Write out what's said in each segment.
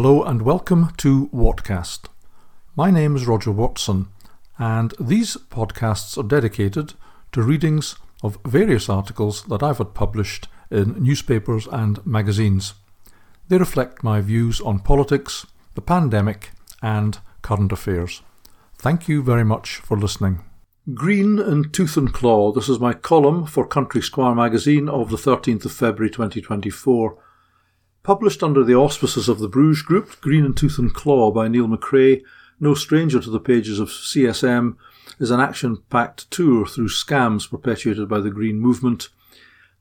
Hello and welcome to Wattcast. My name is Roger Watson, and these podcasts are dedicated to readings of various articles that I've had published in newspapers and magazines. They reflect my views on politics, the pandemic, and current affairs. Thank you very much for listening. Green in Tooth and Claw. This is my column for Country Squire magazine of the 13th of February 2024. Published under the auspices of the Bruges Group, Green in Tooth and Claw by Neil McRae, no stranger to the pages of CSM, is an action packed tour through scams perpetuated by the Green Movement.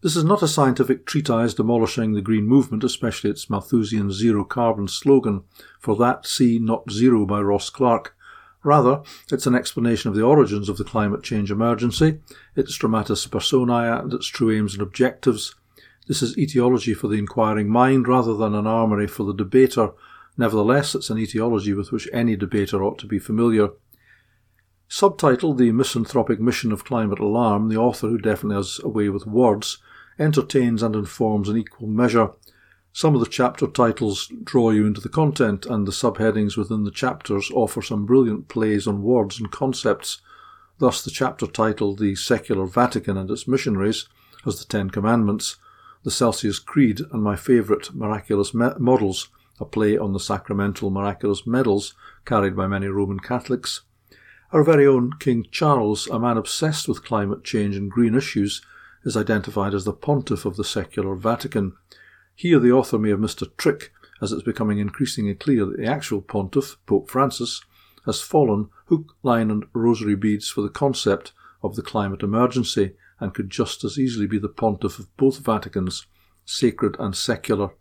This is not a scientific treatise demolishing the Green Movement, especially its Malthusian zero carbon slogan, for that see Not Zero by Ross Clark. Rather, it's an explanation of the origins of the climate change emergency, its dramatis personae, and its true aims and objectives. This is etiology for the inquiring mind rather than an armoury for the debater. Nevertheless, it's an etiology with which any debater ought to be familiar. Subtitled The Misanthropic Mission of Climate Alarm, the author, who definitely has a way with words, entertains and informs in equal measure. Some of the chapter titles draw you into the content, and the subheadings within the chapters offer some brilliant plays on words and concepts. Thus, the chapter titled The Secular Vatican and Its Missionaries has the Ten Commandments, the Celsius Creed, and my favourite, Miraculous Models, a play on the sacramental miraculous medals carried by many Roman Catholics. Our very own King Charles, a man obsessed with climate change and green issues, is identified as the pontiff of the secular Vatican. Here the author may have missed a trick, as it's becoming increasingly clear that the actual pontiff, Pope Francis, has fallen hook, line, and rosary beads for the concept of the climate emergency and could just as easily be the pontiff of both Vaticans, sacred and secular.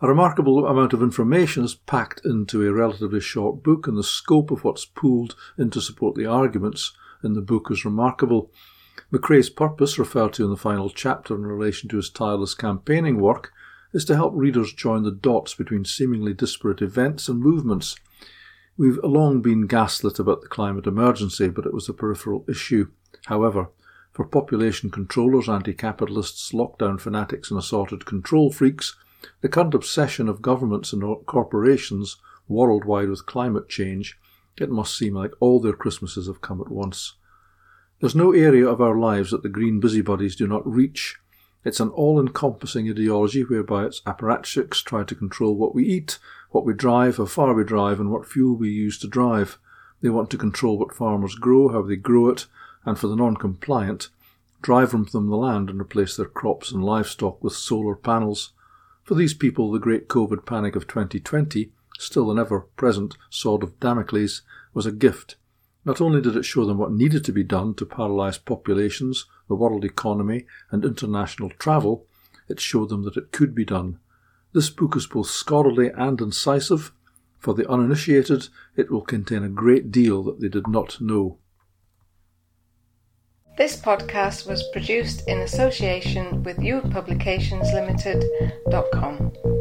A remarkable amount of information is packed into a relatively short book, and the scope of what's pooled in to support the arguments in the book is remarkable. McRae's purpose, referred to in the final chapter in relation to his tireless campaigning work, is to help readers join the dots between seemingly disparate events and movements. We've long been gaslit about the climate emergency, but it was a peripheral issue. However, for population controllers, anti capitalists, lockdown fanatics, and assorted control freaks, the current obsession of governments and corporations worldwide with climate change, it must seem like all their Christmases have come at once. There's no area of our lives that the green busybodies do not reach. It's an all encompassing ideology whereby its apparatchiks try to control what we eat, what we drive, how far we drive, and what fuel we use to drive. They want to control what farmers grow, how they grow it, and for the non compliant, drive from them the land and replace their crops and livestock with solar panels. For these people, the great COVID panic of 2020, still an ever present sword of Damocles, was a gift. Not only did it show them what needed to be done to paralyse populations, the world economy, and international travel, it showed them that it could be done. This book is both scholarly and incisive. For the uninitiated, it will contain a great deal that they did not know. This podcast was produced in association with youthpublicationslimited.com.